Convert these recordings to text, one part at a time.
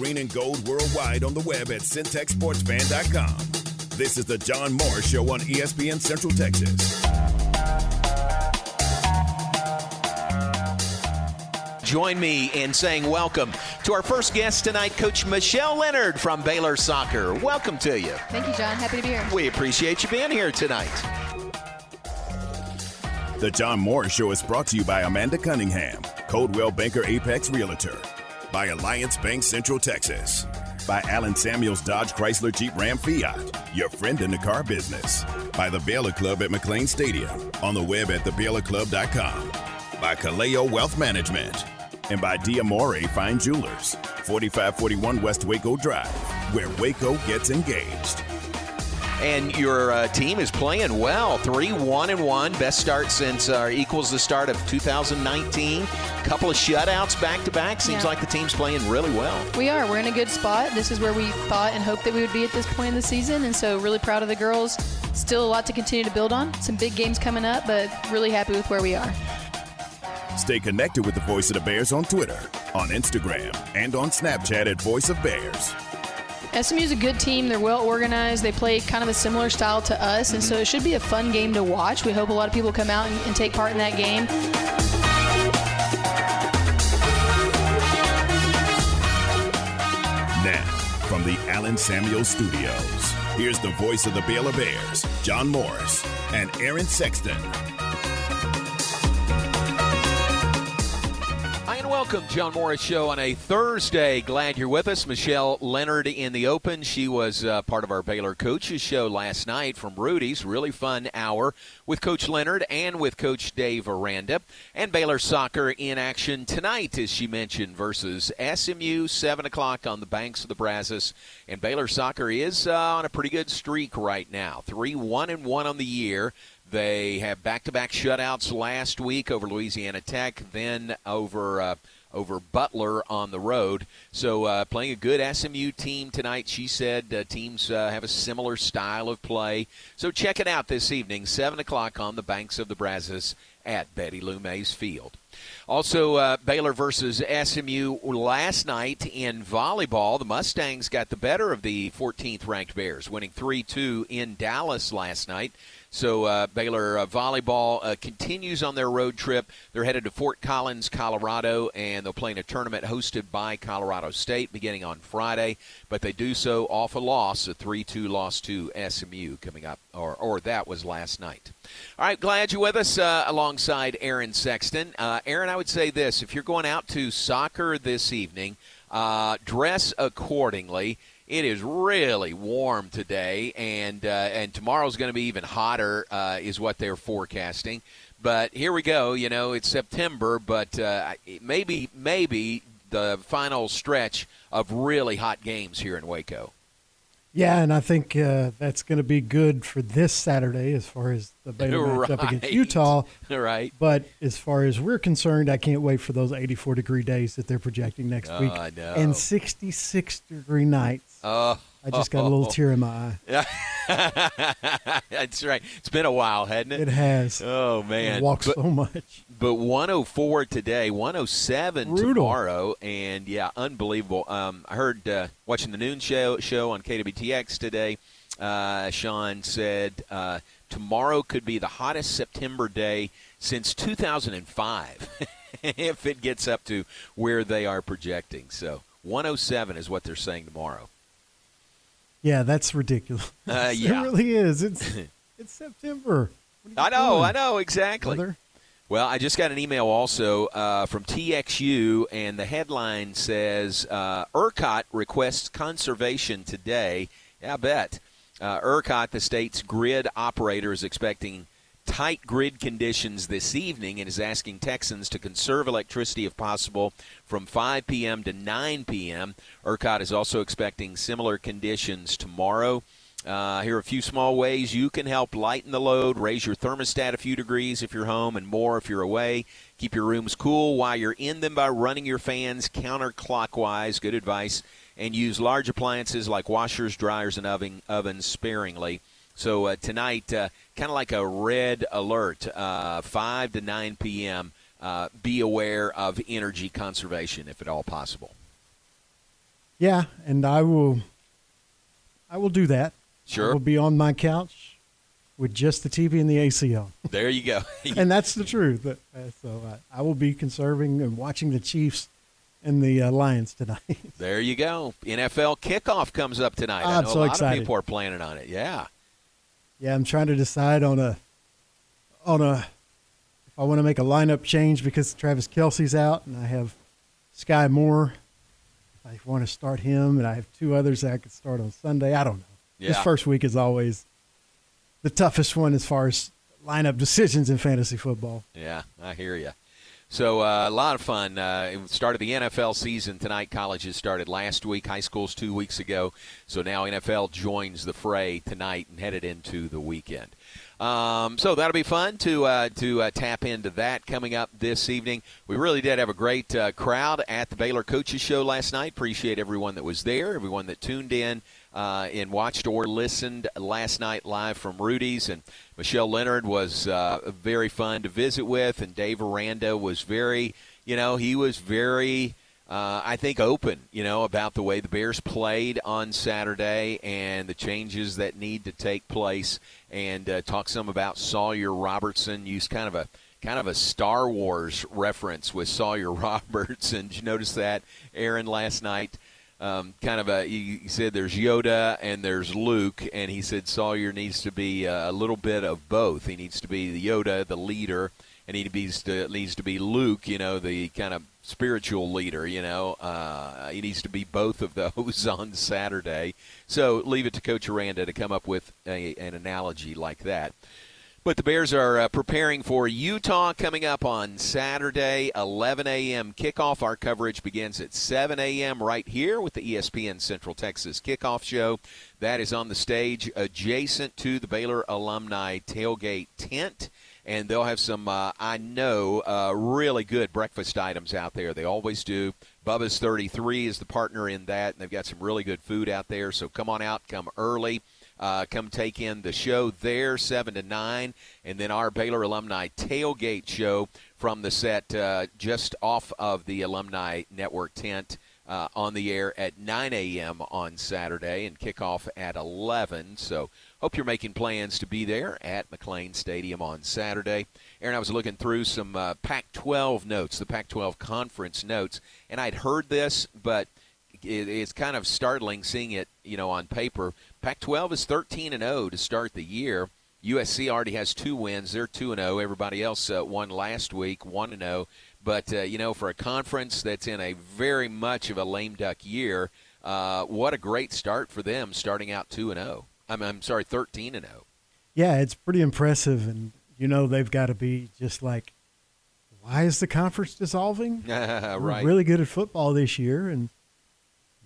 green and gold worldwide on the web at syntechsportsfan.com. This is the John Morris Show on ESPN Central Texas. Join me in saying welcome to our first guest tonight, Coach Michelle Leonard from Baylor Soccer. Welcome to you. Thank you, John. Happy to be here. We appreciate you being here tonight. The John Morris Show is brought to you by Amanda Cunningham, Coldwell Banker Apex Realtor, by Alliance Bank Central Texas, by Allen Samuels Dodge Chrysler Jeep Ram Fiat, your friend in the car business, by the Baylor Club at McLane Stadium, on the web at thebaylorclub.com, by Kaleo Wealth Management, and by Diamore Fine Jewelers, 4541 West Waco Drive, where Waco gets engaged. And your uh, team is playing well. 3 1 and 1. Best start since uh, equals the start of 2019. Couple of shutouts back to back. Seems Yeah. like the team's playing really well. We are. We're in a good spot. This is where we thought and hoped that we would be at this point in the season, and so really proud of the girls. Still a lot to continue to build on. Some big games coming up, but really happy with where we are. Stay connected with the Voice of the Bears on Twitter, on Instagram, and on Snapchat at Voice of Bears. SMU is a good team. They're well organized. They play kind of a similar style to us, and so it should be a fun game to watch. We hope a lot of people come out and, and take part in that game. Now, from the Allen Samuel Studios, here's the voice of the Baylor Bears, John Morris and Aaron Sexton. Welcome, John Morris Show on a Thursday. Glad you're with us. Michelle Leonard in the open. She was uh, part of our Baylor coaches show last night from Rudy's. Really fun hour with Coach Leonard and with Coach Dave Aranda. And Baylor soccer in action tonight, as she mentioned, versus SMU, 7 o'clock on the banks of the Brazos. And Baylor soccer is uh, on a pretty good streak right now 3 1 and 1 on the year. They have back-to-back shutouts last week over Louisiana Tech, then over uh, over Butler on the road. So uh, playing a good SMU team tonight. She said uh, teams uh, have a similar style of play. So check it out this evening, seven o'clock on the banks of the Brazos at Betty Lou Mays Field. Also, uh, Baylor versus SMU last night in volleyball. The Mustangs got the better of the 14th ranked Bears, winning 3 2 in Dallas last night. So uh, Baylor uh, volleyball uh, continues on their road trip. They're headed to Fort Collins, Colorado, and they'll play in a tournament hosted by Colorado State beginning on Friday. But they do so off a loss, a 3-2 loss to SMU coming up, or or that was last night. All right, glad you're with us uh, alongside Aaron Sexton. Uh, Aaron, I would say this: if you're going out to soccer this evening, uh, dress accordingly. It is really warm today, and uh, and tomorrow's going to be even hotter, uh, is what they're forecasting. But here we go. You know, it's September, but uh, maybe maybe the final stretch of really hot games here in Waco. Yeah, and I think uh, that's going to be good for this Saturday as far as the Baylor matchup Right. against Utah. Right. But as far as we're concerned, I can't wait for those 84 degree days that they're projecting next Oh, week I know. and 66 degree nights. Oh, I just got a little tear in my eye. Yeah. that's right. It's been a while, hasn't it? It has. Oh man, It walks But- so much. but 104 today, 107 Brutal. tomorrow, and yeah, unbelievable. Um, I heard uh, watching the noon show show on KWTX today. Uh, Sean said uh, tomorrow could be the hottest September day since 2005, if it gets up to where they are projecting. So 107 is what they're saying tomorrow. Yeah, that's ridiculous. Uh, yeah. It really is. It's it's September. I know, doing, I know exactly. Well, I just got an email also uh, from TXU, and the headline says uh, ERCOT requests conservation today. Yeah, I bet. Uh, ERCOT, the state's grid operator, is expecting tight grid conditions this evening and is asking Texans to conserve electricity if possible from 5 p.m. to 9 p.m. ERCOT is also expecting similar conditions tomorrow. Uh, here are a few small ways you can help lighten the load. Raise your thermostat a few degrees if you're home and more if you're away. Keep your rooms cool while you're in them by running your fans counterclockwise. Good advice. And use large appliances like washers, dryers, and oven, ovens sparingly. So uh, tonight, uh, kind of like a red alert, uh, 5 to 9 p.m. Uh, be aware of energy conservation if at all possible. Yeah, and I will. I will do that. Sure. I will be on my couch with just the TV and the AC on. There you go. and that's the truth. Uh, so I, I will be conserving and watching the Chiefs and the uh, Lions tonight. there you go. NFL kickoff comes up tonight. I I'm know so a lot excited. of people are planning on it. Yeah. Yeah, I'm trying to decide on a on a if I want to make a lineup change because Travis Kelce's out and I have Skyy Moore. I want to start him, and I have two others that I could start on Sunday. I don't know. Yeah. This first week is always the toughest one as far as lineup decisions in fantasy football. Yeah, I hear you. So uh, a lot of fun. Uh, started the NFL season tonight. Colleges started last week. High schools two weeks ago. So now NFL joins the fray tonight and headed into the weekend. Um, so that'll be fun to uh, to uh, tap into that coming up this evening. We really did have a great uh, crowd at the Baylor Coaches Show last night. Appreciate everyone that was there, everyone that tuned in uh, and watched or listened last night live from Rudy's. And Michelle Leonard was uh, very fun to visit with, and Dave Aranda was very, you know, he was very. Uh, I think open, you know, about the way the Bears played on Saturday and the changes that need to take place, and uh, talk some about Sawyer Robertson. Used kind of a kind of a Star Wars reference with Sawyer Robertson. Did you notice that, Aaron, last night? Um, kind of a he said there's Yoda and there's Luke, and he said Sawyer needs to be uh, a little bit of both. He needs to be the Yoda, the leader, and he needs to needs to be Luke, you know, the kind of spiritual leader. You know, uh, he needs to be both of those on Saturday. So leave it to Coach Aranda to come up with a, an analogy like that. But the Bears are uh, preparing for Utah coming up on Saturday, 11 a.m. kickoff. Our coverage begins at 7 a.m. right here with the ESPN Central Texas kickoff show. That is on the stage adjacent to the Baylor Alumni Tailgate tent. And they'll have some, uh, I know, uh, really good breakfast items out there. They always do. Bubba's 33 is the partner in that, and they've got some really good food out there. So come on out, come early. Uh, come take in the show there, 7 to 9, and then our Baylor Alumni Tailgate show from the set uh, just off of the Alumni Network tent uh, on the air at 9 a.m. on Saturday and kickoff at 11. So hope you're making plans to be there at McLane Stadium on Saturday. Aaron, I was looking through some uh, Pac 12 notes, the Pac 12 conference notes, and I'd heard this, but it, it's kind of startling seeing it, you know, on paper. Pac-12 is 13 and 0 to start the year. USC already has two wins; they're two and 0. Everybody else uh, won last week, one and 0. But uh, you know, for a conference that's in a very much of a lame duck year, uh, what a great start for them, starting out two and 0. I'm, I'm sorry, 13 and oh. 0. Yeah, it's pretty impressive, and you know they've got to be just like, why is the conference dissolving? We're right. really good at football this year, and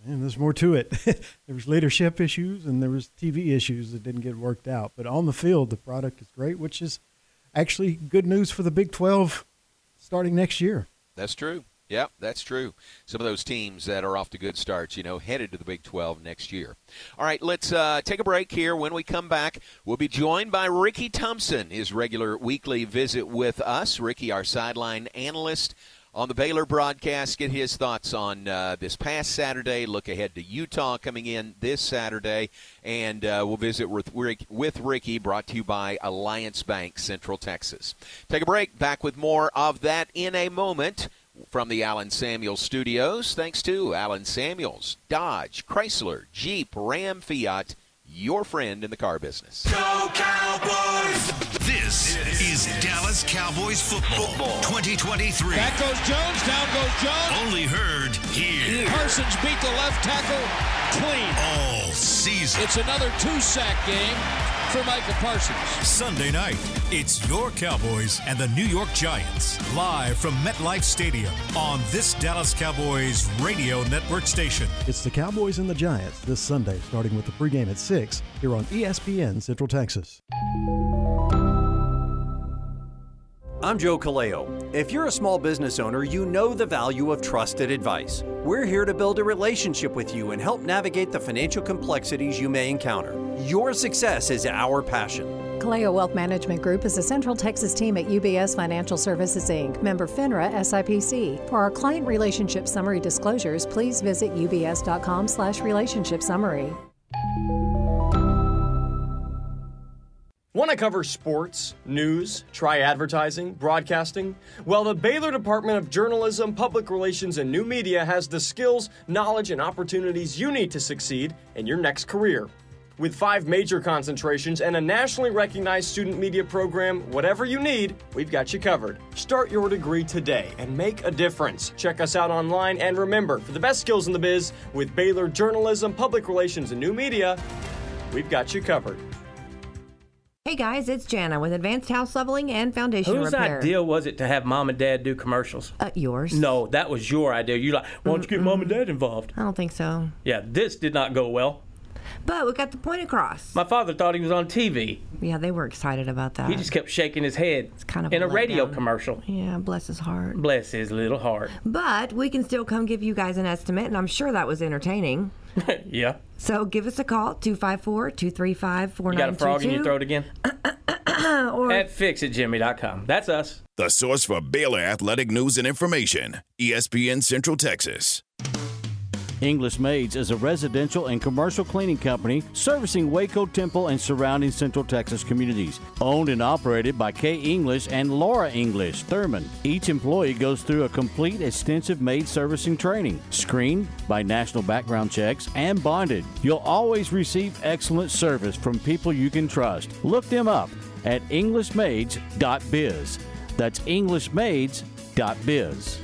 man, there's more to it. there was leadership issues and there was TV issues that didn't get worked out. But on the field, the product is great, which is actually good news for the Big 12 starting next year. That's true. Yep, that's true. Some of those teams that are off to good starts, you know, headed to the Big 12 next year. All right, let's uh, take a break here. When we come back, we'll be joined by Ricky Thompson, his regular weekly visit with us. Ricky, our sideline analyst on the Baylor broadcast, get his thoughts on uh, this past Saturday. Look ahead to Utah coming in this Saturday, and uh, we'll visit with, Rick- with Ricky, brought to you by Alliance Bank, Central Texas. Take a break. Back with more of that in a moment from the Allen Samuels studios. Thanks to Allen Samuels, Dodge, Chrysler, Jeep, Ram, Fiat, your friend in the car business. Go Cowboys! This is Dallas Cowboys football 2023. Back goes Jones, down goes Jones. Only heard here Parsons beat the left tackle clean. all season. It's another two sack game for Micah Parsons. Sunday night, it's your Cowboys and the New York Giants live from MetLife Stadium on this Dallas Cowboys radio network station. It's the Cowboys and the Giants this Sunday, starting with the pregame at 6 here on ESPN Central Texas. I'm Joe Kaleo. If you're a small business owner, you know the value of trusted advice. We're here to build a relationship with you and help navigate the financial complexities you may encounter. Your success is our passion. Kaleo Wealth Management Group is a Central Texas team at UBS Financial Services Inc., member FINRA SIPC. For our client relationship summary disclosures, please visit ubs.com/slash relationship summary. Want to cover sports, news, try advertising, broadcasting? Well, the Baylor Department of Journalism, Public Relations, and New Media has the skills, knowledge, and opportunities you need to succeed in your next career. With five major concentrations and a nationally recognized student media program, whatever you need, we've got you covered. Start your degree today and make a difference. Check us out online and remember, for the best skills in the biz, with Baylor Journalism, Public Relations, and New Media, we've got you covered. Hey guys, it's Jana with Advanced House Leveling and Foundation Whose Repair. idea was it to have mom and dad do commercials? Uh, yours. No, that was your idea. You like, why don't you get mom and dad involved? I don't think so. Yeah, this did not go well. But we got the point across. My father thought he was on TV. Yeah, they were excited about that. He just kept shaking his head. It's kind of in a a radio letdown. commercial. Yeah, bless his heart. Bless his little heart. But we can still come give you guys an estimate, and I'm sure that was entertaining. yeah. So give us a call, 254 235 You got a frog in your throat again? or At fixitjimmy.com. That's us. The source for Baylor athletic news and information, ESPN Central Texas. English Maids is a residential and commercial cleaning company servicing Waco, Temple, and surrounding Central Texas communities. Owned and operated by Kay English and Laura English, Thurman. Each employee goes through a complete extensive maid servicing training, screened by national background checks, and bonded. You'll always receive excellent service from people you can trust. Look them up at EnglishMaids.biz. That's EnglishMaids.biz.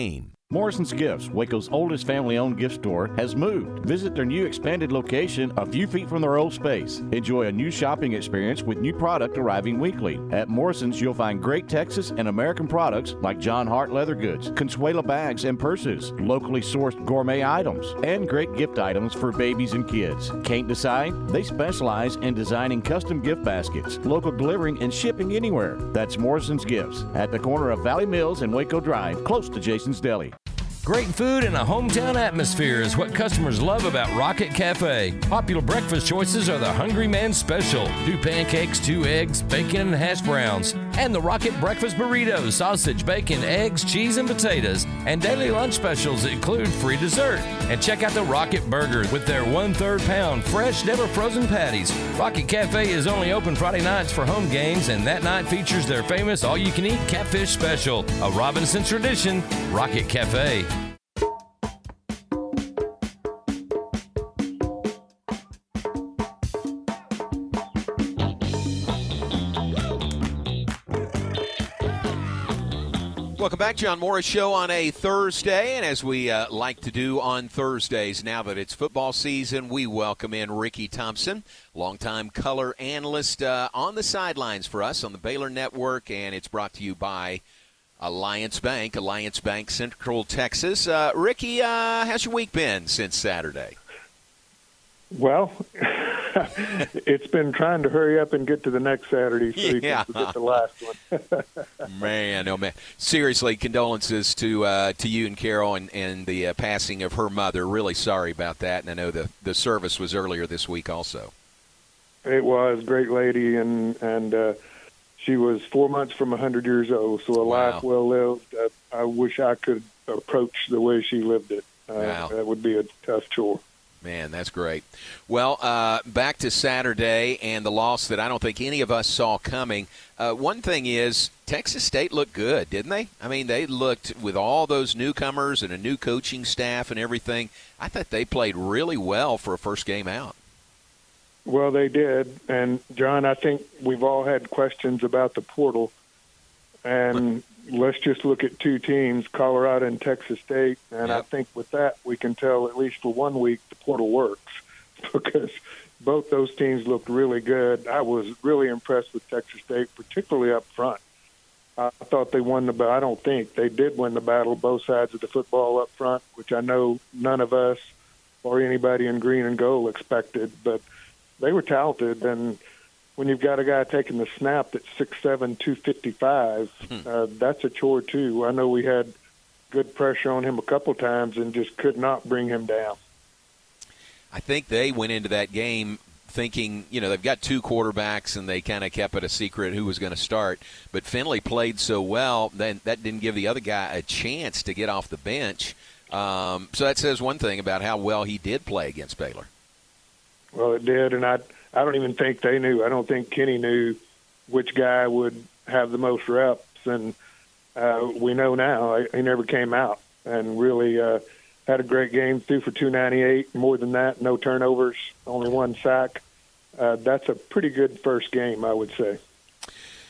name Morrison's Gifts, Waco's oldest family owned gift store, has moved. Visit their new expanded location a few feet from their old space. Enjoy a new shopping experience with new product arriving weekly. At Morrison's, you'll find great Texas and American products like John Hart leather goods, Consuela bags and purses, locally sourced gourmet items, and great gift items for babies and kids. Can't decide? They specialize in designing custom gift baskets, local delivering, and shipping anywhere. That's Morrison's Gifts at the corner of Valley Mills and Waco Drive, close to Jason's Deli. Great food and a hometown atmosphere is what customers love about Rocket Cafe. Popular breakfast choices are the Hungry Man Special, two pancakes, two eggs, bacon, and hash browns, and the Rocket Breakfast Burrito, sausage, bacon, eggs, cheese, and potatoes. And daily lunch specials include free dessert. And check out the Rocket Burger with their one third pound fresh, never frozen patties. Rocket Cafe is only open Friday nights for home games, and that night features their famous all you can eat catfish special, a Robinson tradition, Rocket Cafe. Back, John Morris Show on a Thursday. And as we uh, like to do on Thursdays, now that it's football season, we welcome in Ricky Thompson, longtime color analyst uh, on the sidelines for us on the Baylor Network. And it's brought to you by Alliance Bank, Alliance Bank Central Texas. Uh, Ricky, uh, how's your week been since Saturday? Well, it's been trying to hurry up and get to the next Saturday so you Yeah. can get the last one. Man, oh man! Seriously, condolences to uh, to you and Carol and, and the uh, passing of her mother. Really sorry about that, and I know the the service was earlier this week also. it was great lady, and and uh, she was four months from a 100 years old, so a life well lived. Uh, I wish I could approach the way she lived it. Uh, Wow. That would be a tough chore. Man, that's great. Well, uh, back to Saturday and the loss that I don't think any of us saw coming. Uh, one thing is, Texas State looked good, didn't they? I mean, they looked with all those newcomers and a new coaching staff and everything. I thought they played really well for a first game out. Well, they did, and John, I think we've all had questions about the portal, and let's just look at two teams, Colorado and Texas State, and I think with that we can tell at least for one week the portal works because both those teams looked really good. I was really impressed with Texas State, particularly up front. I thought they won the battle. I don't think they did win the battle, both sides of the football up front, which I know none of us or anybody in green and gold expected. But they were talented, and when you've got a guy taking the snap that's six seven, two fifty five, hmm. uh, that's a chore too. I know we had good pressure on him a couple times and just could not bring him down. I think they went into that game thinking, you know, they've got two quarterbacks and they kind of kept it a secret who was going to start. But Finley played so well, then that didn't give the other guy a chance to get off the bench. Um, so that says one thing about how well he did play against Baylor. Well, it did, and I I don't even think they knew. I don't think Kinne knew which guy would have the most reps, and uh, we know now he never came out and really. Uh, had a great game, threw for 298. More than that, no turnovers, only one sack. Uh, that's a pretty good first game, I would say.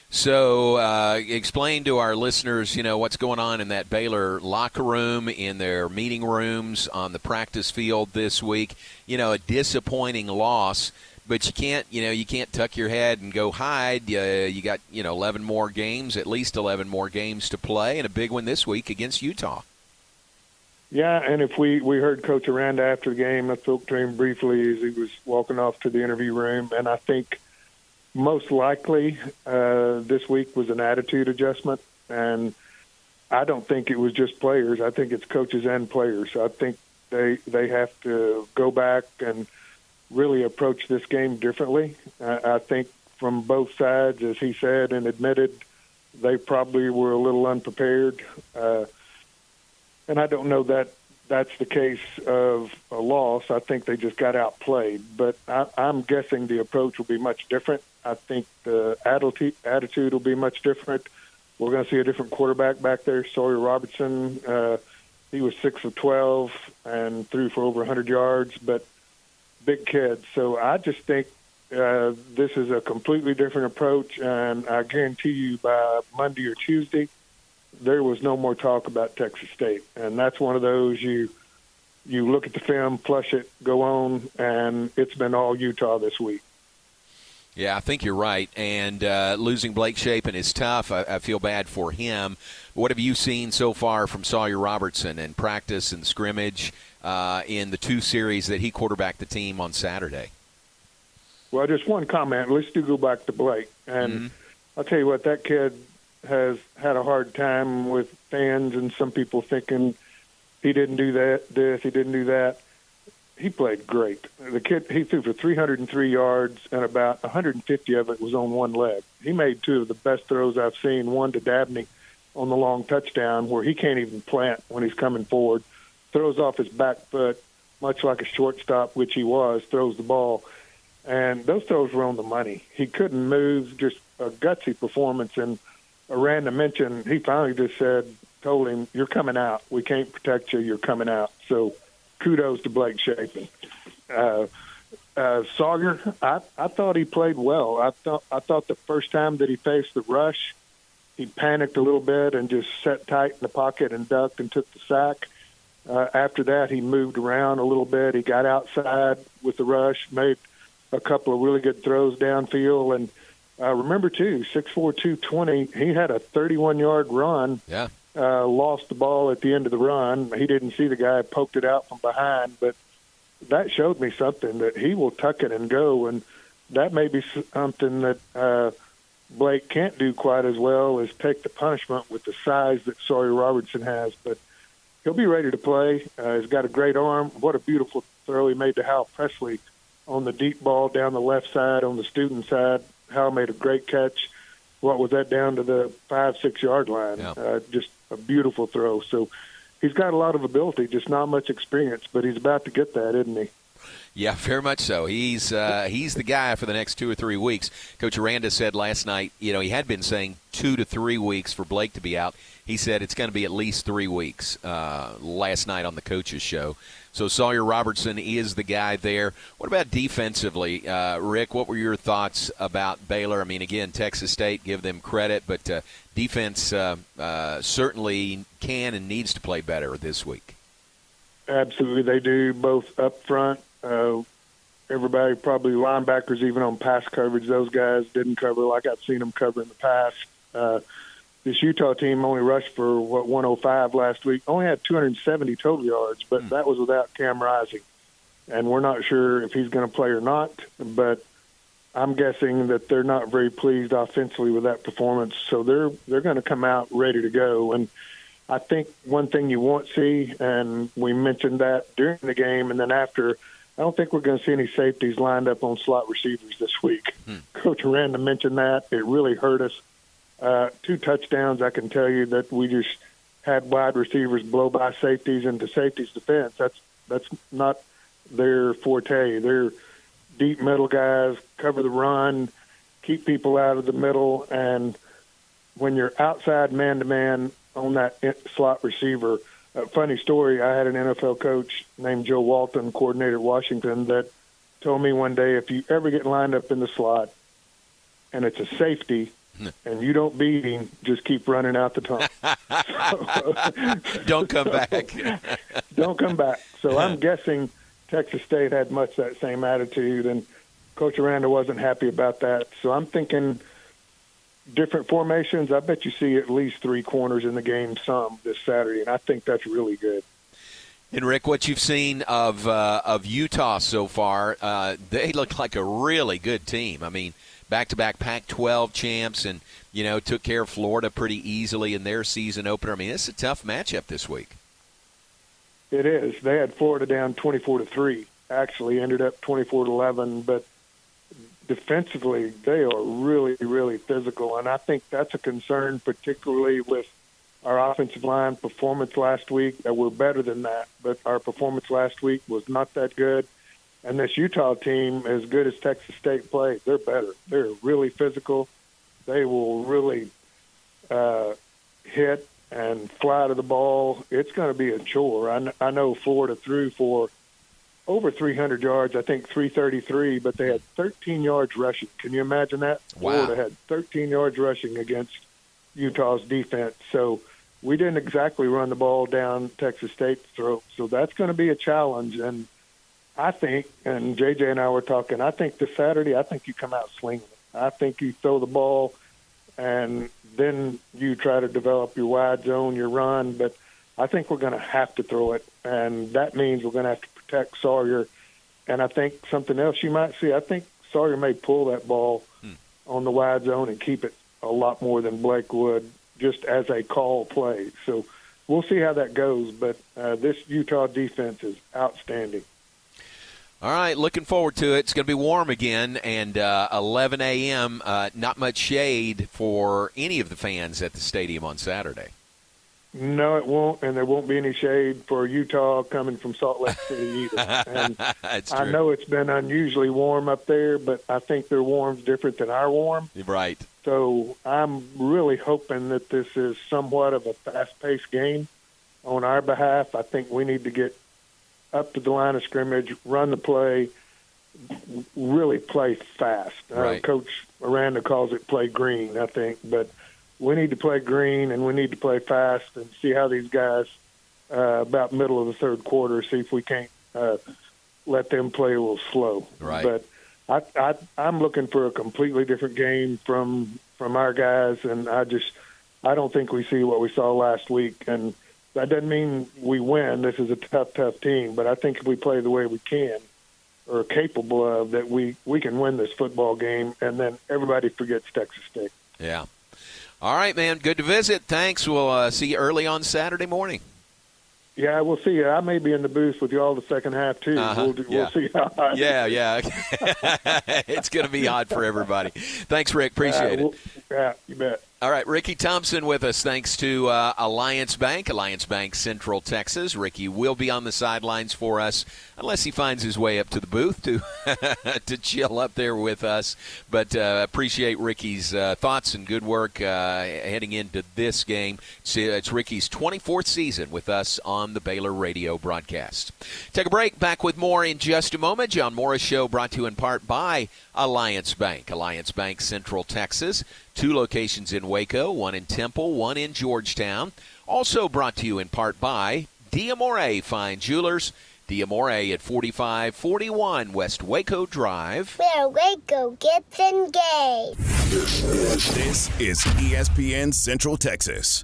So, uh, explain to our listeners, you know, what's going on in that Baylor locker room, in their meeting rooms, on the practice field this week. You know, a disappointing loss, but you can't, you know, you can't tuck your head and go hide. Uh, you got, you know, 11 more games, at least 11 more games to play, and a big one this week against Utah. Yeah, and if we we heard Coach Aranda after the game, I spoke to him briefly as he was walking off to the interview room, and I think most likely uh, this week was an attitude adjustment, and I don't think it was just players. I think it's coaches and players. I think they they have to go back and really approach this game differently. I, I think from both sides, as he said and admitted, they probably were a little unprepared. Uh, and I don't know that that's the case of a loss. I think they just got outplayed, but I, I'm guessing the approach will be much different. I think the attitude attitude will be much different. We're going to see a different quarterback back there. Sawyer Robertson, uh, he was six of twelve and threw for over 100 yards, but big kid. So I just think uh, this is a completely different approach, and I guarantee you by Monday or Tuesday there was no more talk about Texas State, and that's one of those you you look at the film, flush it, go on, and it's been all Utah this week. Yeah, I think you're right. And uh, losing Blake Shapen is tough. I, I, feel bad for him. What have you seen so far from Sawyer Robertson in practice and scrimmage uh, in the two series that he quarterbacked the team on Saturday? Well, just one comment. Let's do go back to Blake. And mm-hmm. I'll tell you what, that kid has had a hard time with fans and some people thinking he didn't do that, this, he didn't do that. He played great. The kid he threw for 303 yards and about 150 of it was on one leg. He made two of the best throws I've seen. One to Dabney on the long touchdown where he can't even plant when he's coming forward. Throws off his back foot, much like a shortstop, which he was. Throws the ball, and those throws were on the money. He couldn't move. Just a gutsy performance and a random mention, he finally just said, told him, "You're coming out. We can't protect you. You're coming out." So, kudos to Blake Shapen. Uh, uh, Sawyer, I, I thought he played well. I thought I thought the first time that he faced the rush, he panicked a little bit and just sat tight in the pocket and ducked and took the sack. Uh, after that, he moved around a little bit. He got outside with the rush, made a couple of really good throws downfield, and uh, remember too, six four two twenty. He had a thirty one yard run. Yeah. Uh, lost the ball at the end of the run. He didn't see the guy, poked it out from behind, but that showed me something that he will tuck it and go, and that may be something that uh, Blake can't do quite as well as take the punishment with the size that Sawyer Robertson has. But he'll be ready to play. Uh, he's got a great arm. What a beautiful throw he made to Hal Presley on the deep ball down the left side on the student side. Hal made a great catch. What was that down to the five six yard line? Yeah. Uh, just a beautiful throw. So he's got a lot of ability, just not much experience, but he's about to get that, isn't he? Yeah, very much so. He's uh, he's the guy for the next two or three weeks. Coach Aranda said last night, you know, he had been saying two to three weeks for Blake to be out. He said it's going to be at least three weeks. Uh, last night on the coaches show, so Sawyer Robertson is the guy there. What about defensively, uh, Rick? What were your thoughts about Baylor? I mean, again, Texas State, give them credit, but uh, defense uh, uh certainly can and needs to play better this week. Absolutely, they do both up front. Uh, everybody, probably linebackers, even on pass coverage, those guys didn't cover like I've seen them cover in the past. This Utah team only rushed for what 105 last week. Only had 270 total yards, but that was without Cam Rising, and we're not sure if he's going to play or not. But I'm guessing that they're not very pleased offensively with that performance, so they're they're going to come out ready to go. And I think one thing you won't see, and we mentioned that during the game, and then after. I don't think we're going to see any safeties lined up on slot receivers this week. Hmm. Coach Aranda mentioned that. It really hurt us. Uh, two touchdowns, I can tell you that we just had wide receivers blow by safeties into safeties defense. That's that's not their forte. They're deep middle guys, cover the run, keep people out of the middle, and when you're outside man to man on that slot receiver, a funny story. I had an NFL coach named Joe Walton, coordinator at Washington, that told me one day if you ever get lined up in the slot and it's a safety and you don't beat him, just keep running out the tunnel. don't come back. don't come back. So I'm guessing Texas State had much that same attitude, and Coach Aranda wasn't happy about that. So I'm thinking different formations. I bet you see at least three corners in the game some this Saturday, and I think that's really good. And Rick, what you've seen of uh, of Utah so far, uh, they look like a really good team. I mean, back-to-back Pac-12 champs, and you know took care of Florida pretty easily in their season opener. I mean, it's a tough matchup this week. It is. They had Florida down twenty-four to three. Actually, ended up twenty-four to eleven, but defensively, they are really, really physical, and I think that's a concern, particularly with our offensive line performance last week. We're better than that, but our performance last week was not that good. And this Utah team, as good as Texas State plays, they're better. They're really physical. They will really uh, hit and fly to the ball. It's going to be a chore. I, kn- I know Florida threw for over 300 yards, I think 333, but they had 13 yards rushing. Can you imagine that? Wow. Florida had 13 yards rushing against Utah's defense. So we didn't exactly run the ball down Texas State's throat. So that's going to be a challenge. And I think, and JJ and I were talking, I think this Saturday, I think you come out slinging. I think you throw the ball and then you try to develop your wide zone, your run. But I think we're going to have to throw it. And that means we're going to have to protect Sawyer. And I think something else you might see, I think Sawyer may pull that ball Hmm. on the wide zone and keep it a lot more than Blake would just as a call play. So we'll see how that goes. But uh, this Utah defense is outstanding. All right, looking forward to it. It's going to be warm again, and uh, 11 a.m. Uh, not much shade for any of the fans at the stadium on Saturday. No, it won't, and there won't be any shade for Utah coming from Salt Lake City either. And I know it's been unusually warm up there, but I think their warm's different than our warm. Right. So I'm really hoping that this is somewhat of a fast-paced game on our behalf. I think we need to get up to the line of scrimmage, run the play, really play fast. Right. Uh, Coach Aranda calls it play green, I think, but we need to play green and we need to play fast and see how these guys uh, about middle of the third quarter see if we can't uh, let them play a little slow. Right. But I, I I'm looking for a completely different game from from our guys, and I just I don't think we see what we saw last week, and that doesn't mean we win. This is a tough, tough team, but I think if we play the way we can or are capable of, that we we can win this football game, and then everybody forgets Texas State. Yeah. All right, man. Good to visit. Thanks. We'll uh, see you early on Saturday morning. Yeah, we'll see. You. I may be in the booth with you all the second half too. Uh-huh. We'll, do, Yeah. we'll see how. it Yeah, yeah. it's going to be hot for everybody. Thanks, Rick. Appreciate Uh, it. we'll- Yeah, you bet. All right, Ricky Thompson with us thanks to uh, Alliance Bank, Alliance Bank Central Texas. Ricky will be on the sidelines for us unless he finds his way up to the booth to to chill up there with us. But uh, appreciate Ricky's uh, thoughts and good work uh, heading into this game. It's, it's Ricky's 24th season with us on the Baylor radio broadcast. Take a break. Back with more in just a moment. John Morris Show brought to you in part by Alliance Bank, Alliance Bank Central Texas. Two locations in Waco, one in Temple, one in Georgetown. Also brought to you in part by Diamore Fine Jewelers. The Amore at 4541 West Waco Drive. Where Waco gets engaged. This is ESPN Central Texas.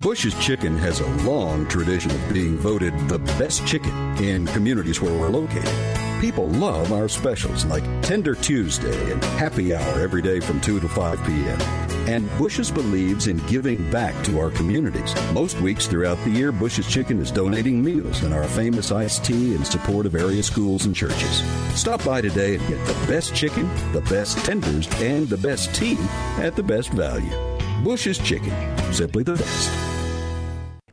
Bush's Chicken has a long tradition of being voted the best chicken in communities where we're located. People love our specials like Tender Tuesday and Happy Hour every day from 2 to 5 p.m. And Bush's believes in giving back to our communities. Most weeks throughout the year, Bush's Chicken is donating meals and our famous iced tea in support of area schools and churches. Stop by today and get the best chicken, the best tenders, and the best tea at the best value. Bush's Chicken, simply the best.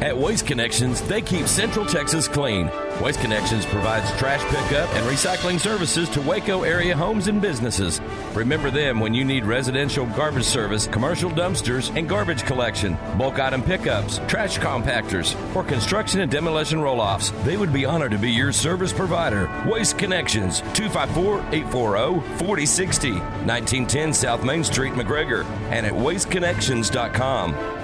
At Waste Connections, they keep Central Texas clean. Waste Connections provides trash pickup and recycling services to Waco area homes and businesses. Remember them when you need residential garbage service, commercial dumpsters, and garbage collection, bulk item pickups, trash compactors, or construction and demolition roll offs. They would be honored to be your service provider. Waste Connections, 254 840 4060, 1910 South Main Street, McGregor, and at wasteconnections.com.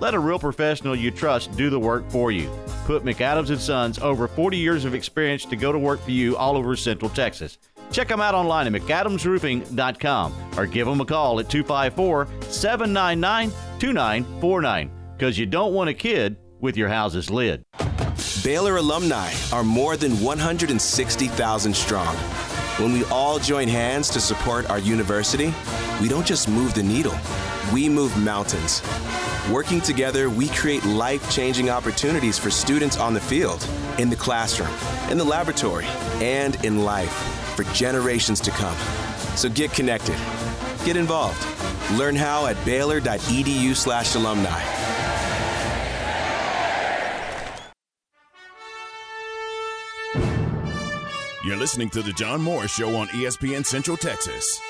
Let a real professional you trust do the work for you. Put McAdams and Sons over 40 years of experience to go to work for you all over Central Texas. Check them out online at McAdamsRoofing.com or give them a call at 254 799 2949 because you don't want a kid with your house's lid. Baylor alumni are more than 160,000 strong. When we all join hands to support our university, we don't just move the needle, we move mountains. Working together, we create life changing opportunities for students on the field, in the classroom, in the laboratory, and in life for generations to come. So get connected, get involved. Learn how at baylor.edu/slash You're listening to The John Morris Show on ESPN Central Texas.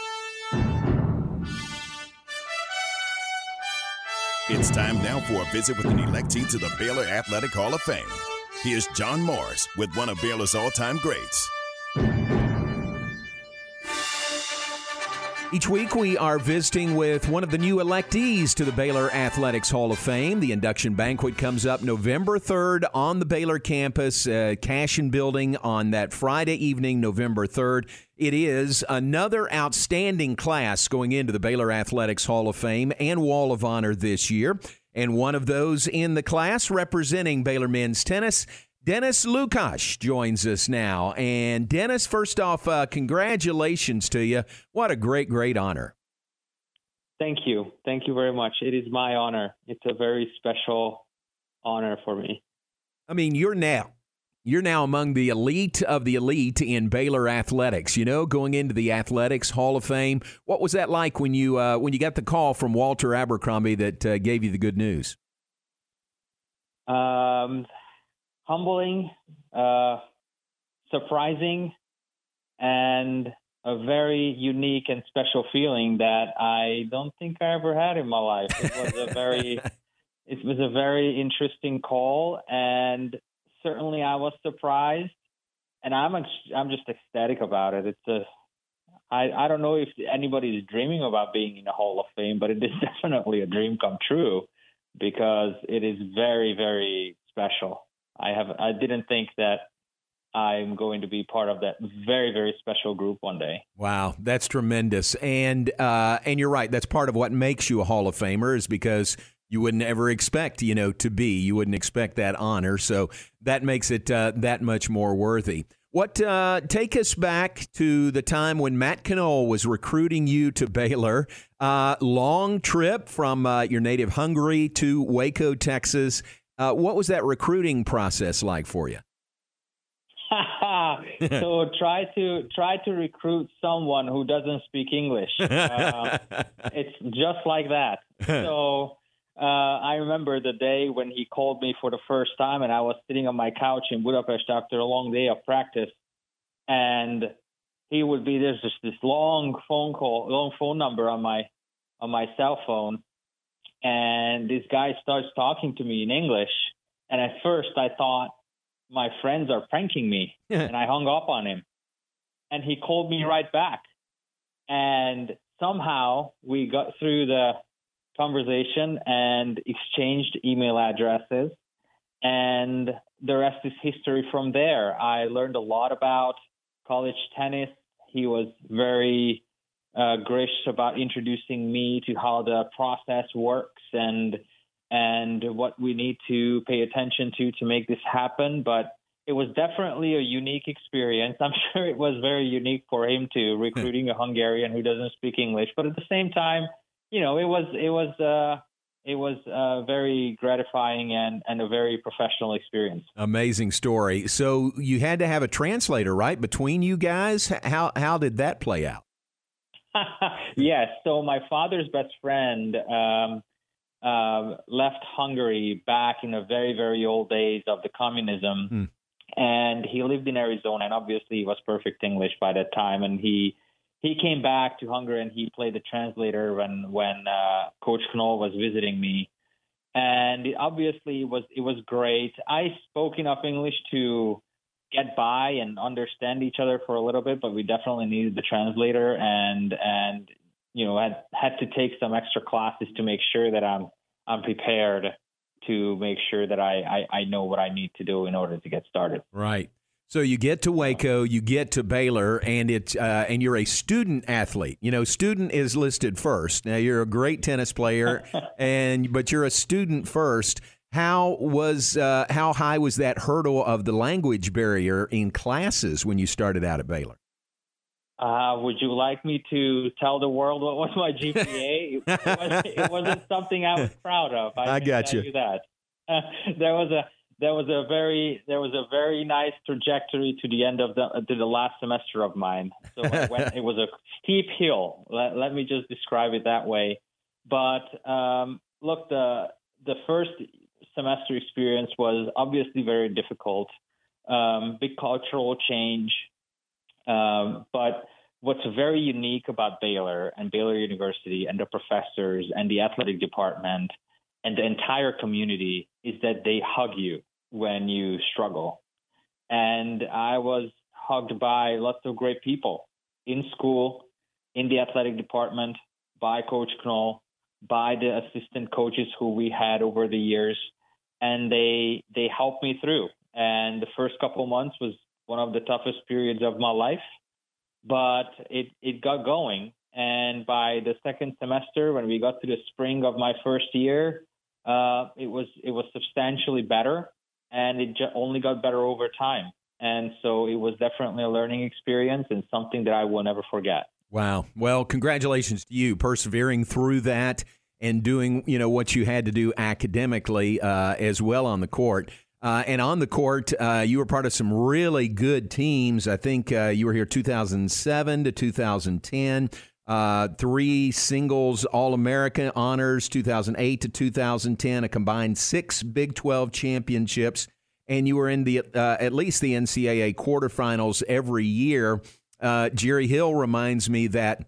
It's time now for a visit with an electee to the Baylor Athletic Hall of Fame. Here's John Morris with one of Baylor's all time greats. Each week, we are visiting with one of the new electees to the Baylor Athletics Hall of Fame. The induction banquet comes up November 3rd on the Baylor campus, uh, Cashin Building, on that Friday evening, November 3rd. It is another outstanding class going into the Baylor Athletics Hall of Fame and Wall of Honor this year. And one of those in the class representing Baylor men's tennis, Dennis Lukash, joins us now. And Dennis, first off, uh, congratulations to you. What a great, great honor. Thank you. Thank you very much. It is my honor. It's a very special honor for me. I mean, you're now you're now among the elite of the elite in Baylor athletics. You know, going into the Athletics Hall of Fame. What was that like when you uh, when you got the call from Walter Abercrombie that uh, gave you the good news? Um, humbling, uh, surprising, and a very unique and special feeling that I don't think I ever had in my life. It was a very it was a very interesting call and certainly I was surprised, and I'm I'm just ecstatic about it. It's a I I don't know if anybody is dreaming about being in the Hall of Fame, but it is definitely a dream come true because it is very very special. I have I didn't think that I'm going to be part of that very, very special group one day. Wow, that's tremendous, and uh, and you're right. That's part of what makes you a Hall of Famer is because you wouldn't ever expect, you know, to be. You wouldn't expect that honor. So that makes it uh, that much more worthy. What uh, take us back to the time when Matt Knoll was recruiting you to Baylor? Uh, long trip from uh, your native Hungary to Waco, Texas. Uh, what was that recruiting process like for you? so try to try to recruit someone who doesn't speak English. Uh, it's just like that. So uh, I remember the day when he called me for the first time, and I was sitting on my couch in Budapest after a long day of practice, and he would be there's just this long phone call, long phone number on my on my cell phone, and this guy starts talking to me in English, and at first I thought my friends are pranking me, and I hung up on him, and he called me right back, and somehow we got through the conversation and exchanged email addresses. And the rest is history from there. I learned a lot about college tennis. He was very uh, gracious about introducing me to how the process works and and what we need to pay attention to to make this happen. But it was definitely a unique experience. I'm sure it was very unique for him too, recruiting a Hungarian who doesn't speak English. But at the same time, you know, it was it was uh, it was uh, very gratifying and and a very professional experience. Amazing story. So you had to have a translator, right, between you guys. How how did that play out? yes. So my father's best friend um, uh, left Hungary back in the very very old days of the communism. Hmm. And he lived in Arizona, and obviously he was perfect English by that time. And he he came back to Hungary and he played the translator when when uh, Coach Knoll was visiting me, and it obviously it was it was great. I spoke enough English to get by and understand each other for a little bit, but we definitely needed the translator and and you know had had to take some extra classes to make sure that I'm I'm prepared to make sure that I, I, I know what I need to do in order to get started. Right. So you get to Waco, you get to Baylor, and it's uh, and you're a student athlete. You know, student is listed first. Now you're a great tennis player, and but you're a student first. How was uh, how high was that hurdle of the language barrier in classes when you started out at Baylor? Uh, would you like me to tell the world what was my GPA? it, was, not something I was proud of. I, I got you. you that. there was a there was a very there was a very nice trajectory to the end of the to the last semester of mine. So went, it was a steep hill. Let, let, me just describe it that way. But um, look, the the first semester experience was obviously very difficult. Um, big cultural change, um, but what's very unique about Baylor and Baylor University and the professors and the athletic department and the entire community is that they hug you when you struggle. And I was hugged by lots of great people in school, in the athletic department, by Coach Knoll, by the assistant coaches who we had over the years, and they they helped me through. And the first couple months was one of the toughest periods of my life, but it it got going. And by the second semester, when we got to the spring of my first year, uh, it was it was substantially better, and it only got better over time. And so it was definitely a learning experience and something that I will never forget. Wow. Well, congratulations to you persevering through that and doing you know what you had to do academically uh, as well on the court. Uh, and on the court, uh, you were part of some really good teams. I think uh, you were here 2007 to 2010. Uh, three singles All American honors, 2008 to 2010, a combined six Big 12 championships, and you were in the uh, at least the NCAA quarterfinals every year. Jerry Hill reminds me that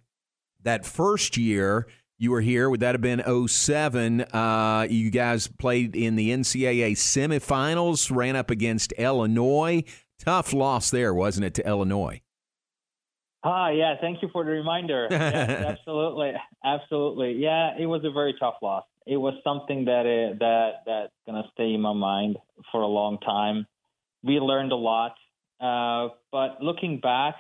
that first year you were here. Would that have been 07? Uh, you guys played in the NCAA semifinals, ran up against Illinois. Tough loss there, wasn't it, to Illinois? Ah, yeah. Thank you for the reminder. Yes, absolutely, absolutely. Yeah, it was a very tough loss. It was something that it, that that's gonna stay in my mind for a long time. We learned a lot, uh, but looking back,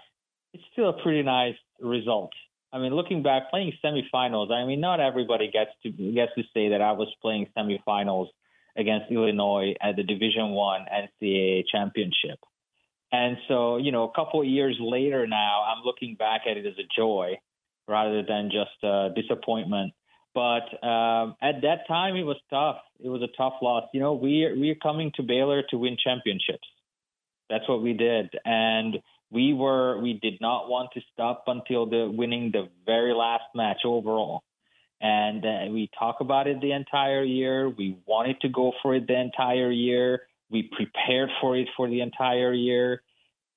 it's still a pretty nice result. I mean, looking back, playing semifinals. I mean, not everybody gets to gets to say that I was playing semifinals against Illinois at the Division One NCAA championship. And so, you know, a couple of years later now, I'm looking back at it as a joy rather than just a disappointment. But um, at that time, it was tough. It was a tough loss. You know, we we're coming to Baylor to win championships. That's what we did, and we were we did not want to stop until the winning the very last match overall. And uh, we talk about it the entire year. We wanted to go for it the entire year. We prepared for it for the entire year.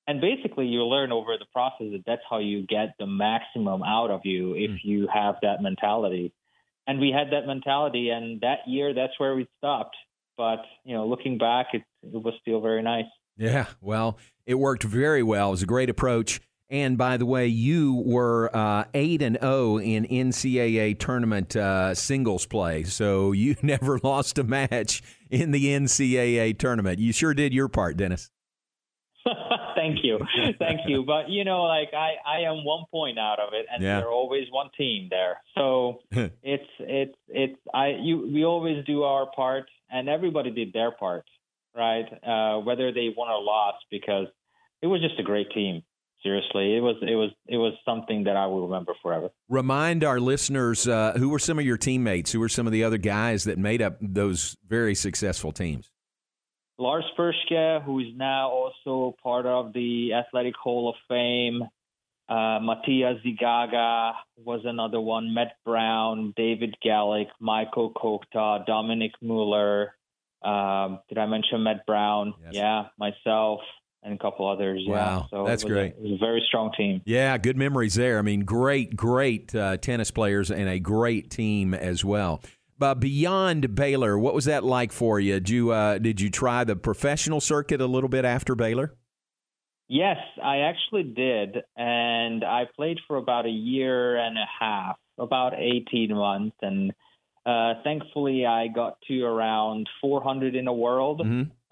And basically, you learn over the process that that's how you get the maximum out of you if Mm. you have that mentality. And we had that mentality, and that year, that's where we stopped. But you know, looking back, it, it was still very nice. Yeah, well, it worked very well. It was a great approach. And by the way, you were uh, eight and zero in NCAA tournament uh, singles play, so you never lost a match in the NCAA tournament. You sure did your part, Dennis. Thank you, thank you. But you know, like I, I am one point out of it, and Yeah. there's always one team there. So it's it's it's I you we always do our part, and everybody did their part, right? Uh, whether they won or lost, because it was just a great team. Seriously, it was it was it was something that I will remember forever. Remind our listeners uh, who were some of your teammates, who were some of the other guys that made up those very successful teams. Lars Poerschke, who is now also part of the Athletic Hall of Fame. Uh, Matthias Zigaga was another one. Matt Brown, David Gallick, Michael Kokta, Dominic Mueller. Um, did I mention Matt Brown? Yeah, myself and a couple others. Yeah. Wow, so that's it was a- great. it was a very strong team. Yeah, good memories there. I mean, great, great uh, tennis players and a great team as well. But beyond Baylor, what was that like for you? Did you uh, did you try the professional circuit a little bit after Baylor? Yes, I actually did. And I played for about a year and a half, about 18 months. And uh, thankfully, I got to around 400 in the world,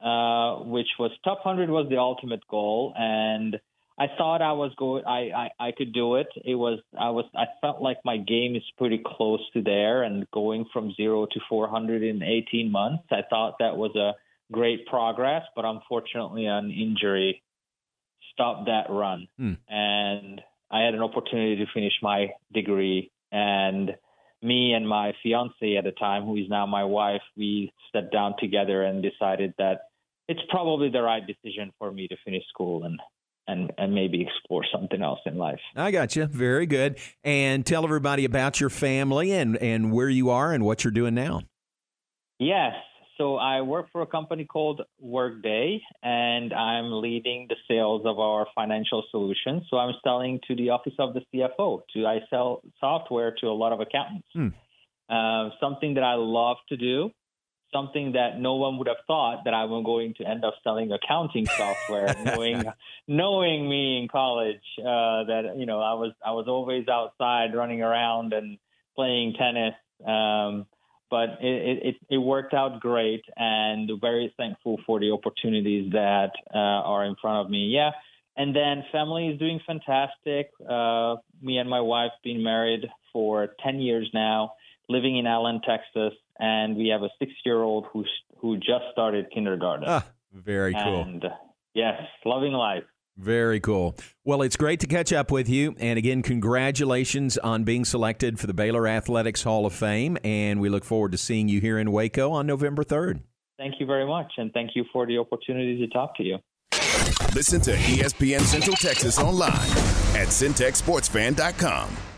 uh, which was top 100 was the ultimate goal. And I thought I was going, I, I, I could do it. It was, I was, I felt like my game is pretty close to there and going from zero to 400 in 18 months. I thought that was a great progress, but unfortunately, an injury stopped that run. Hmm. And I had an opportunity to finish my degree. And me and my fiance at the time, who is now my wife, we sat down together and decided that it's probably the right decision for me to finish school and and and maybe explore something else in life. I got you. Very good. And tell everybody about your family and and where you are and what you're doing now. Yes. So I work for a company called Workday, and I'm leading the sales of our financial solutions. So I'm selling to the office of the CFO. To I sell software to a lot of accountants. Hmm. Uh, something that I love to do. Something that no one would have thought that I was going to end up selling accounting software, knowing knowing me in college. Uh, that you know I was I was always outside running around and playing tennis. Um, but it, it, it worked out great and very thankful for the opportunities that uh, are in front of me. Yeah. And then family is doing fantastic. Uh, me and my wife been married for 10 years now, living in Allen, Texas. And we have a six-year-old who who just started kindergarten. Ah, very cool. And yes, loving life. Very cool. Well, it's great to catch up with you. And again, congratulations on being selected for the Baylor Athletics Hall of Fame. And we look forward to seeing you here in Waco on November 3rd. Thank you very much. And thank you for the opportunity to talk to you. Listen to ESPN Central Texas online at centexsportsfan.com.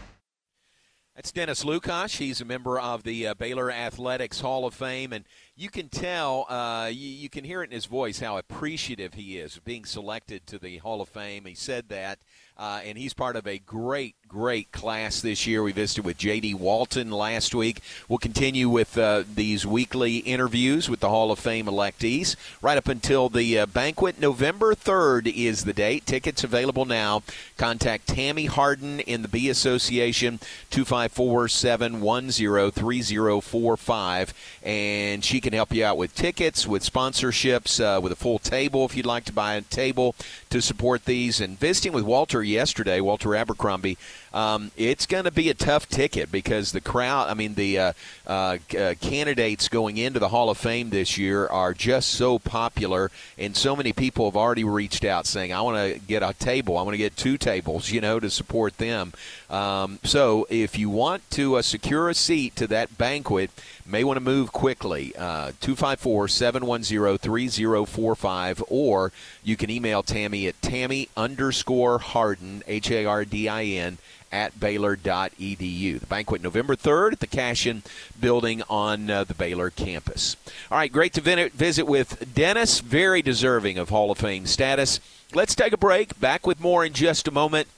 That's Dennis Lukacs. He's a member of the uh, Baylor Athletics Hall of Fame, and you can tell, uh, you, you, can hear it in his voice how appreciative he is of being selected to the Hall of Fame. He said that, uh, and he's part of a great, great class this year. We visited with J.D. Walton last week. We'll continue with uh, these weekly interviews with the Hall of Fame electees right up until the uh, banquet. November 3rd is the date. Tickets available now. Contact Tammy Hardin in the B Association, 254 710 3045, and she can help you out with tickets, with sponsorships, uh, with a full table if you'd like to buy a table to support these. And visiting with Walter yesterday, Walter Abercrombie, um, it's going to be a tough ticket because the crowd, I mean, the uh, uh, uh, candidates going into the Hall of Fame this year are just so popular, and so many people have already reached out saying, I want to get a table, I want to get two tables, you know, to support them. Um, so if you want to uh, secure a seat to that banquet, may want to move quickly. Uh, 254 710 3045, or you can email Tammy at Tammy underscore Hardin, H A R D I N, at Baylor.edu. The banquet November 3rd at the Cashion building on uh, the Baylor campus. All right, great to visit with Dennis, very deserving of Hall of Fame status. Let's take a break. Back with more in just a moment.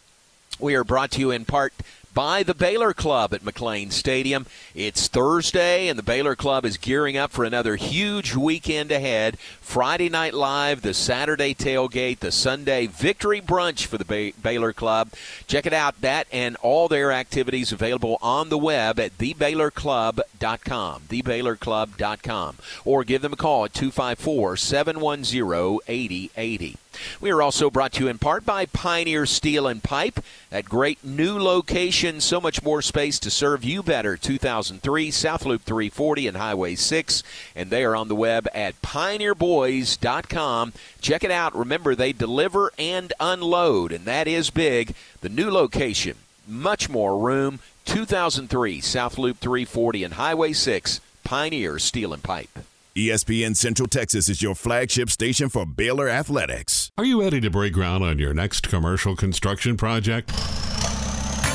We are brought to you in part by the Baylor Club at McLane Stadium. It's Thursday, and the Baylor Club is gearing up for another huge weekend ahead. Friday Night Live, the Saturday tailgate, the Sunday victory brunch for the Bay- Baylor Club. Check it out, that and all their activities available on the web at thebaylorclub.com, thebaylorclub.com, or give them a call at 254 710 8080. We are also brought to you in part by Pioneer Steel and Pipe. That great new location, so much more space to serve you better. 2003 South Loop 340 and Highway 6. And they are on the web at pioneerboys.com. Check it out. Remember, they deliver and unload, and that is big. The new location, much more room. 2003 South Loop 340 and Highway 6. Pioneer Steel and Pipe. ESPN Central Texas is your flagship station for Baylor Athletics. Are you ready to break ground on your next commercial construction project?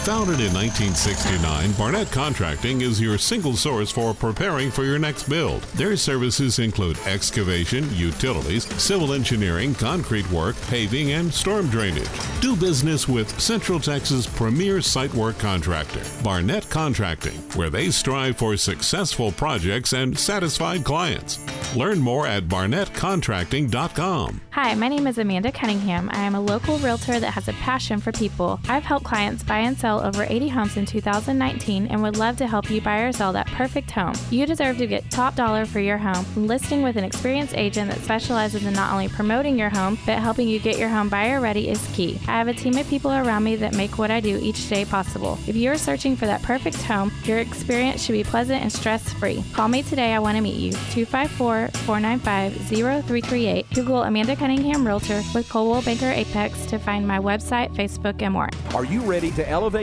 Founded in 1969, Barnett Contracting is your single source for preparing for your next build. Their services include excavation, utilities, civil engineering, concrete work, paving, and storm drainage. Do business with Central Texas' premier site work contractor, Barnett Contracting, where they strive for successful projects and satisfied clients. Learn more at barnettcontracting.com. Hi, my name is Amanda Cunningham. I am a local realtor that has a passion for people. I've helped clients buy and sell over 80 homes in 2019 and would love to help you buy or sell that perfect home. You deserve to get top dollar for your home. Listing with an experienced agent that specializes in not only promoting your home, but helping you get your home buyer ready is key. I have a team of people around me that make what I do each day possible. If you are searching for that perfect home, your experience should be pleasant and stress free. Call me today. I want to meet you. 254 495 0338. Google Amanda Cunningham Realtor with Coldwell Banker Apex to find my website, Facebook, and more. Are you ready to elevate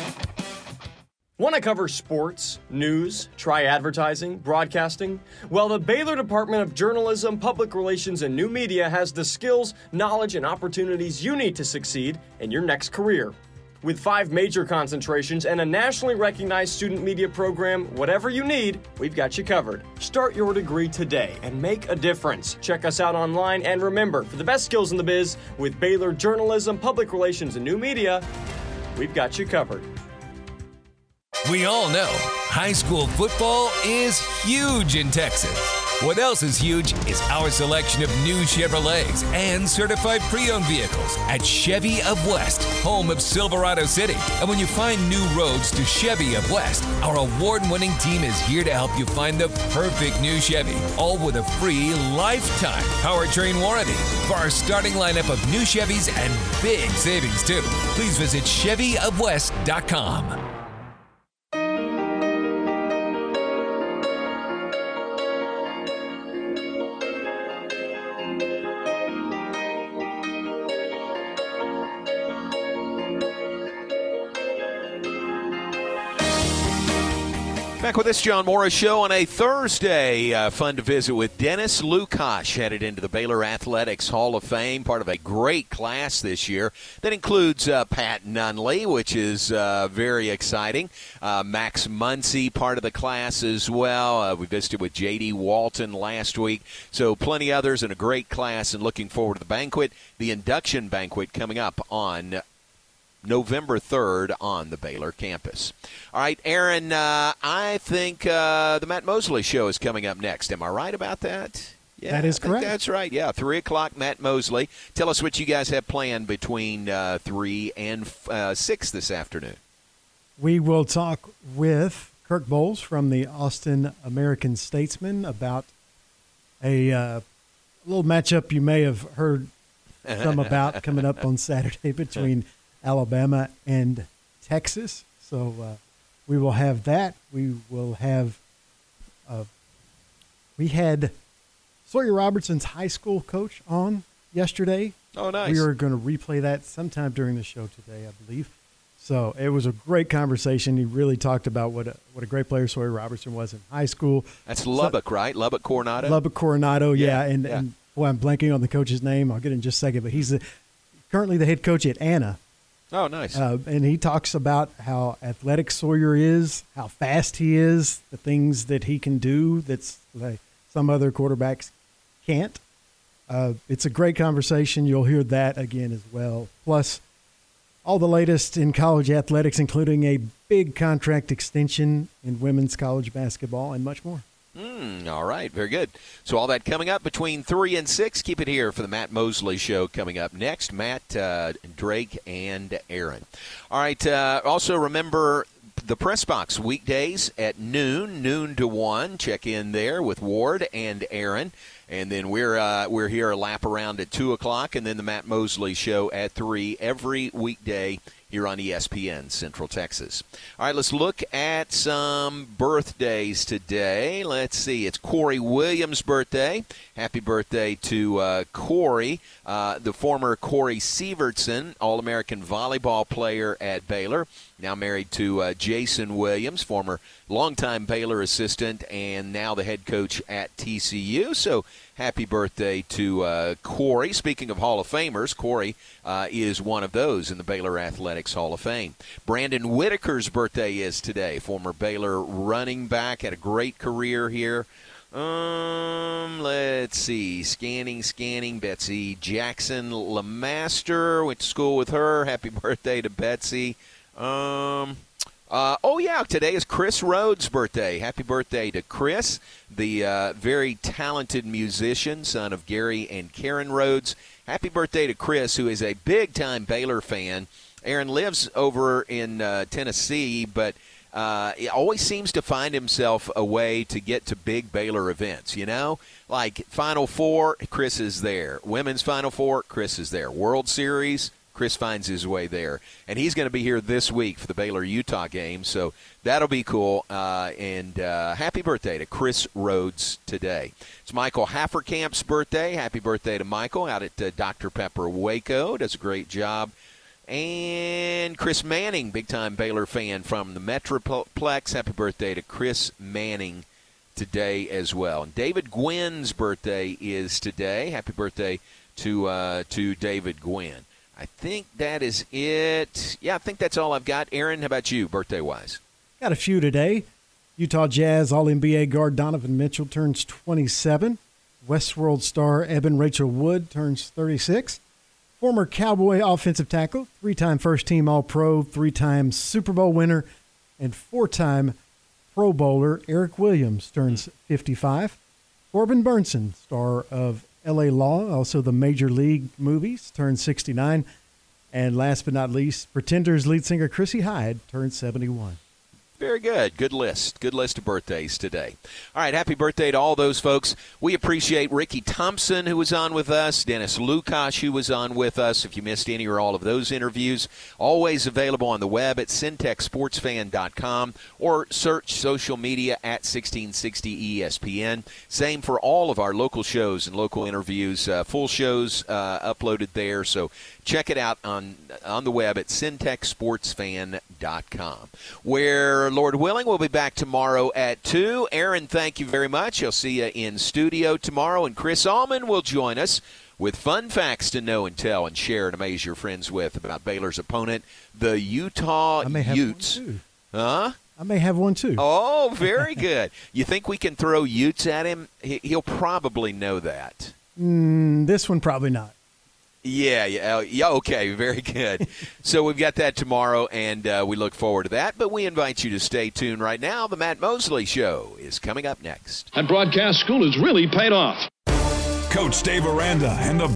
Want to cover sports, news, try advertising, broadcasting? Well, the Baylor Department of Journalism, Public Relations, and New Media has the skills, knowledge, and opportunities you need to succeed in your next career. With five major concentrations and a nationally recognized student media program, whatever you need, we've got you covered. Start your degree today and make a difference. Check us out online and remember, for the best skills in the biz, with Baylor Journalism, Public Relations, and New Media, we've got you covered. We all know high school football is huge in Texas. What else is huge is our selection of new Chevrolets and certified pre owned vehicles at Chevy of West, home of Silverado City. And when you find new roads to Chevy of West, our award winning team is here to help you find the perfect new Chevy, all with a free lifetime powertrain warranty. For our starting lineup of new Chevys and big savings too, please visit ChevyofWest.com. Back with this John Morris show on a Thursday. Uh, fun to visit with Dennis Lukacs, headed into the Baylor Athletics Hall of Fame, part of a great class this year that includes uh, Pat Nunley, which is uh, very exciting. Uh, Max Muncy, part of the class as well. Uh, we visited with J.D. Walton last week, so plenty others and a great class. And looking forward to the banquet, the induction banquet coming up on November 3rd on the Baylor campus. All right, Aaron, uh, I think uh, the Matt Mosley show is coming up next. Am I right about that? Yeah, that is correct. That's right. Yeah, 3 o'clock, Matt Mosley. Tell us what you guys have planned between uh, 3 and uh, 6 this afternoon. We will talk with Kirk Bohls from the Austin American Statesman about a uh, little matchup you may have heard some about coming up on Saturday between Alabama and Texas. So uh, we will have that. We will have. Uh, we had Sawyer Robertson's high school coach on yesterday. Oh, nice. We are going to replay that sometime during the show today, I believe. So it was a great conversation. He really talked about what a, what a great player Sawyer Robertson was in high school. That's Lubbock, so, right? Lubbock Coronado? Lubbock Coronado, yeah. yeah and, yeah. and boy, I'm blanking on the coach's name. I'll get in just a second. But he's the, currently the head coach at Anna. Oh, nice. Uh, and he talks about how athletic Sawyer is, how fast he is, the things that he can do that's like some other quarterbacks can't. Uh, it's a great conversation. You'll hear that again as well. Plus, all the latest in college athletics, including a big contract extension in women's college basketball and much more. Mm, all right, very good. So all that coming up between three and six. Keep it here for the Matt Mosley show coming up next. Matt, uh, Drake, and Aaron. All right. Uh, also remember the press box weekdays at noon, noon to one. Check in there with Ward and Aaron. And then we're uh, we're here a lap around at two o'clock, and then the Matt Mosley show at three every weekday here on ESPN Central Texas. All right, let's look at some birthdays today. Let's see, it's Corey Williams' birthday. Happy birthday to uh, Corey, uh, the former Corey Sievertson, All American volleyball player at Baylor. Now married to uh, Jason Williams, former longtime Baylor assistant, and now the head coach at TCU. So happy birthday to uh, Corey. Speaking of Hall of Famers, Corey uh, is one of those in the Baylor Athletics Hall of Fame. Brandon Whitaker's birthday is today. Former Baylor running back, had a great career here. Um, let's see. Scanning, scanning. Betsy Jackson Lamaster went to school with her. Happy birthday to Betsy. Um, uh, oh yeah, today is Chris Rhodes' birthday. Happy birthday to Chris, the uh, very talented musician, son of Gary and Karen Rhodes. Happy birthday to Chris, who is a big-time Baylor fan. Aaron lives over in uh, Tennessee, but uh, he always seems to find himself a way to get to big Baylor events. You know, like Final Four, Chris is there. Women's Final Four, Chris is there. World Series, Chris finds his way there, and he's going to be here this week for the Baylor Utah game. So that'll be cool. Uh, and uh, happy birthday to Chris Rhodes today. It's Michael Haffercamp's birthday. Happy birthday to Michael out at uh, Dr Pepper Waco. Does a great job. And Chris Manning, big time Baylor fan from the Metroplex. Happy birthday to Chris Manning today as well. And David Gwynn's birthday is today. Happy birthday to uh, to David Gwynn. I think that is it. Yeah, I think that's all I've got. Aaron, how about you, birthday wise? Got a few today. Utah Jazz All NBA guard Donovan Mitchell turns 27. Westworld star Evan Rachel Wood turns 36. Former Cowboy offensive tackle, three time first team All Pro, three time Super Bowl winner, and four time Pro Bowler Erik Williams turns 55. Corbin Bernsen, star of LA Law, also the Major League movies, turned 69. And last but not least, Pretenders lead singer Chrissie Hynde turned 71. Very good. Good list. Good list of birthdays today. All right. Happy birthday to all those folks. We appreciate Ricky Thompson, who was on with us, Dennis Lukacs, who was on with us. If you missed any or all of those interviews, always available on the web at centexsportsfan.com or search social media at 1660 ESPN. Same for all of our local shows and local interviews. Uh, full shows uh, uploaded there. So check it out on on the web at centexsportsfan.com. Where, Lord willing, we'll be back tomorrow at 2. Aaron, thank you very much. I'll see you in studio tomorrow. And Chris Allman will join us with fun facts to know and tell and share and amaze your friends with about Baylor's opponent, the Utah Utes. Huh? I may have one too. Oh, very good. you think we can throw Utes at him? He'll probably know that. Mm, this one, probably not. Yeah, yeah, yeah. Okay, very good. so we've got that tomorrow, and uh, we look forward to that. But we invite you to stay tuned right now. The Matt Mosley Show is coming up next. That broadcast school has really paid off. Coach Dave Aranda and the